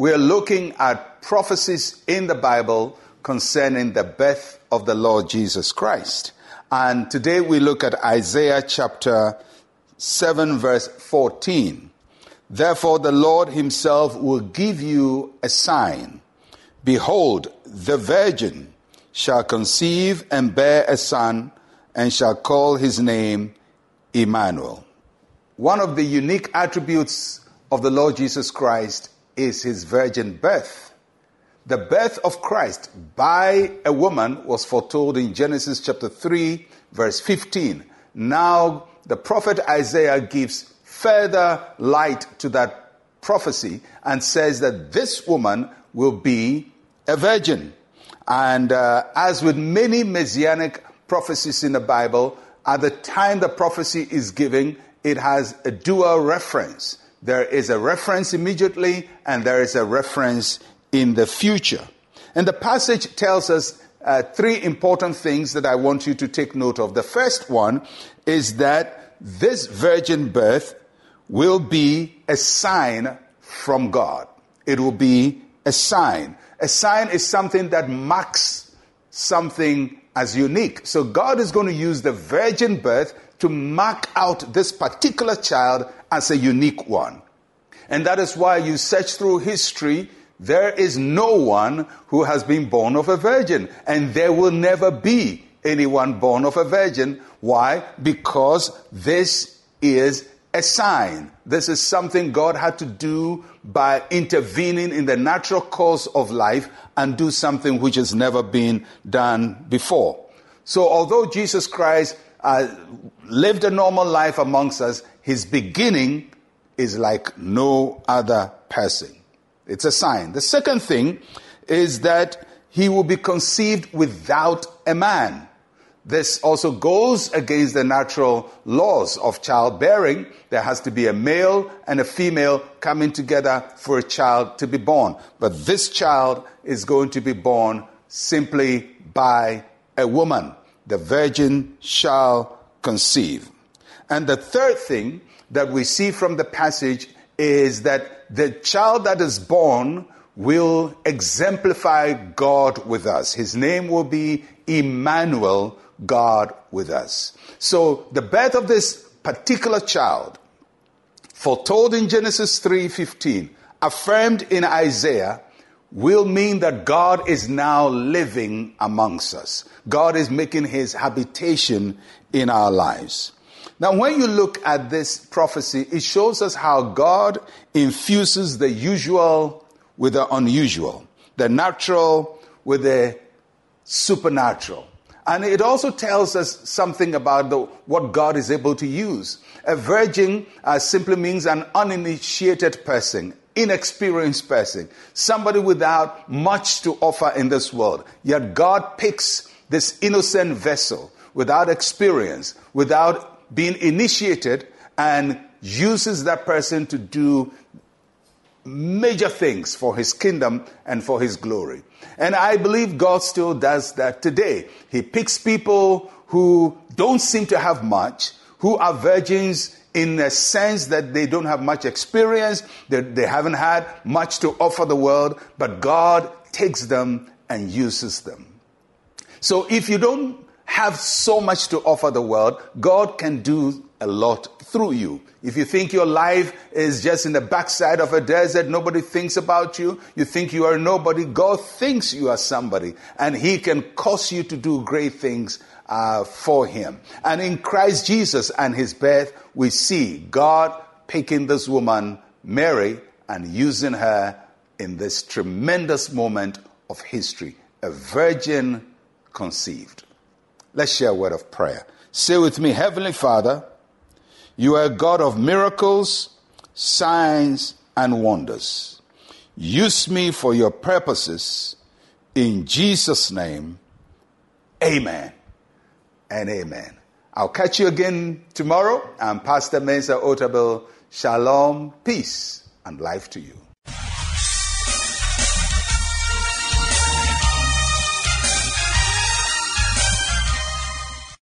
we're looking at prophecies in the Bible concerning the birth of the Lord Jesus Christ. And today we look at Isaiah chapter 7, verse 14. Therefore, the Lord himself will give you a sign. Behold, the virgin shall conceive and bear a son, and shall call his name Emmanuel. One of the unique attributes of the Lord Jesus Christ is his virgin birth. The birth of Christ by a woman was foretold in Genesis chapter 3, verse 15. Now, the prophet Isaiah gives further light to that prophecy and says that this woman will be a virgin. And uh, as with many messianic prophecies in the Bible, at the time the prophecy is given, it has a dual reference. There is a reference immediately, and there is a reference in the future. And the passage tells us uh, three important things that I want you to take note of. The first one is that this virgin birth will be a sign from God. It will be a sign. A sign is something that marks something as unique. So God is going to use the virgin birth to mark out this particular child as a unique one. And that is why you search through history, there is no one who has been born of a virgin. And there will never be anyone born of a virgin. Why? Because this is a sign. This is something God had to do by intervening in the natural course of life and do something which has never been done before. So, although Jesus Christ uh, lived a normal life amongst us, his beginning is like no other person. It's a sign. The second thing is that he will be conceived without a man. This also goes against the natural laws of childbearing. There has to be a male and a female coming together for a child to be born. But this child is going to be born simply by a woman. The virgin shall conceive. And the third thing that we see from the passage is that the child that is born will exemplify God with us. His name will be Emmanuel, God with us. So the birth of this particular child, foretold in Genesis 3:15, affirmed in Isaiah, will mean that God is now living amongst us. God is making his habitation in our lives. Now, when you look at this prophecy, it shows us how God infuses the usual with the unusual, the natural with the supernatural. And it also tells us something about the, what God is able to use. A virgin uh, simply means an uninitiated person, inexperienced person, somebody without much to offer in this world. Yet God picks this innocent vessel without experience, without being initiated, and uses that person to do major things for his kingdom and for his glory. And I believe God still does that today. He picks people who don't seem to have much, who are virgins in the sense that they don't have much experience, they, they haven't had much to offer the world, but God takes them and uses them. So if you don't have so much to offer the world, God can do a lot through you. If you think your life is just in the backside of a desert, nobody thinks about you, you think you are nobody, God thinks you are somebody, and He can cause you to do great things uh, for Him. And in Christ Jesus and His birth, we see God picking this woman, Mary, and using her in this tremendous moment of history. A virgin conceived. Let's share a word of prayer. Say with me, Heavenly Father, you are a God of miracles, signs, and wonders. Use me for your purposes. In Jesus' name, amen and amen. I'll catch you again tomorrow. I'm Pastor Mensa Otabil. Shalom, peace, and life to you.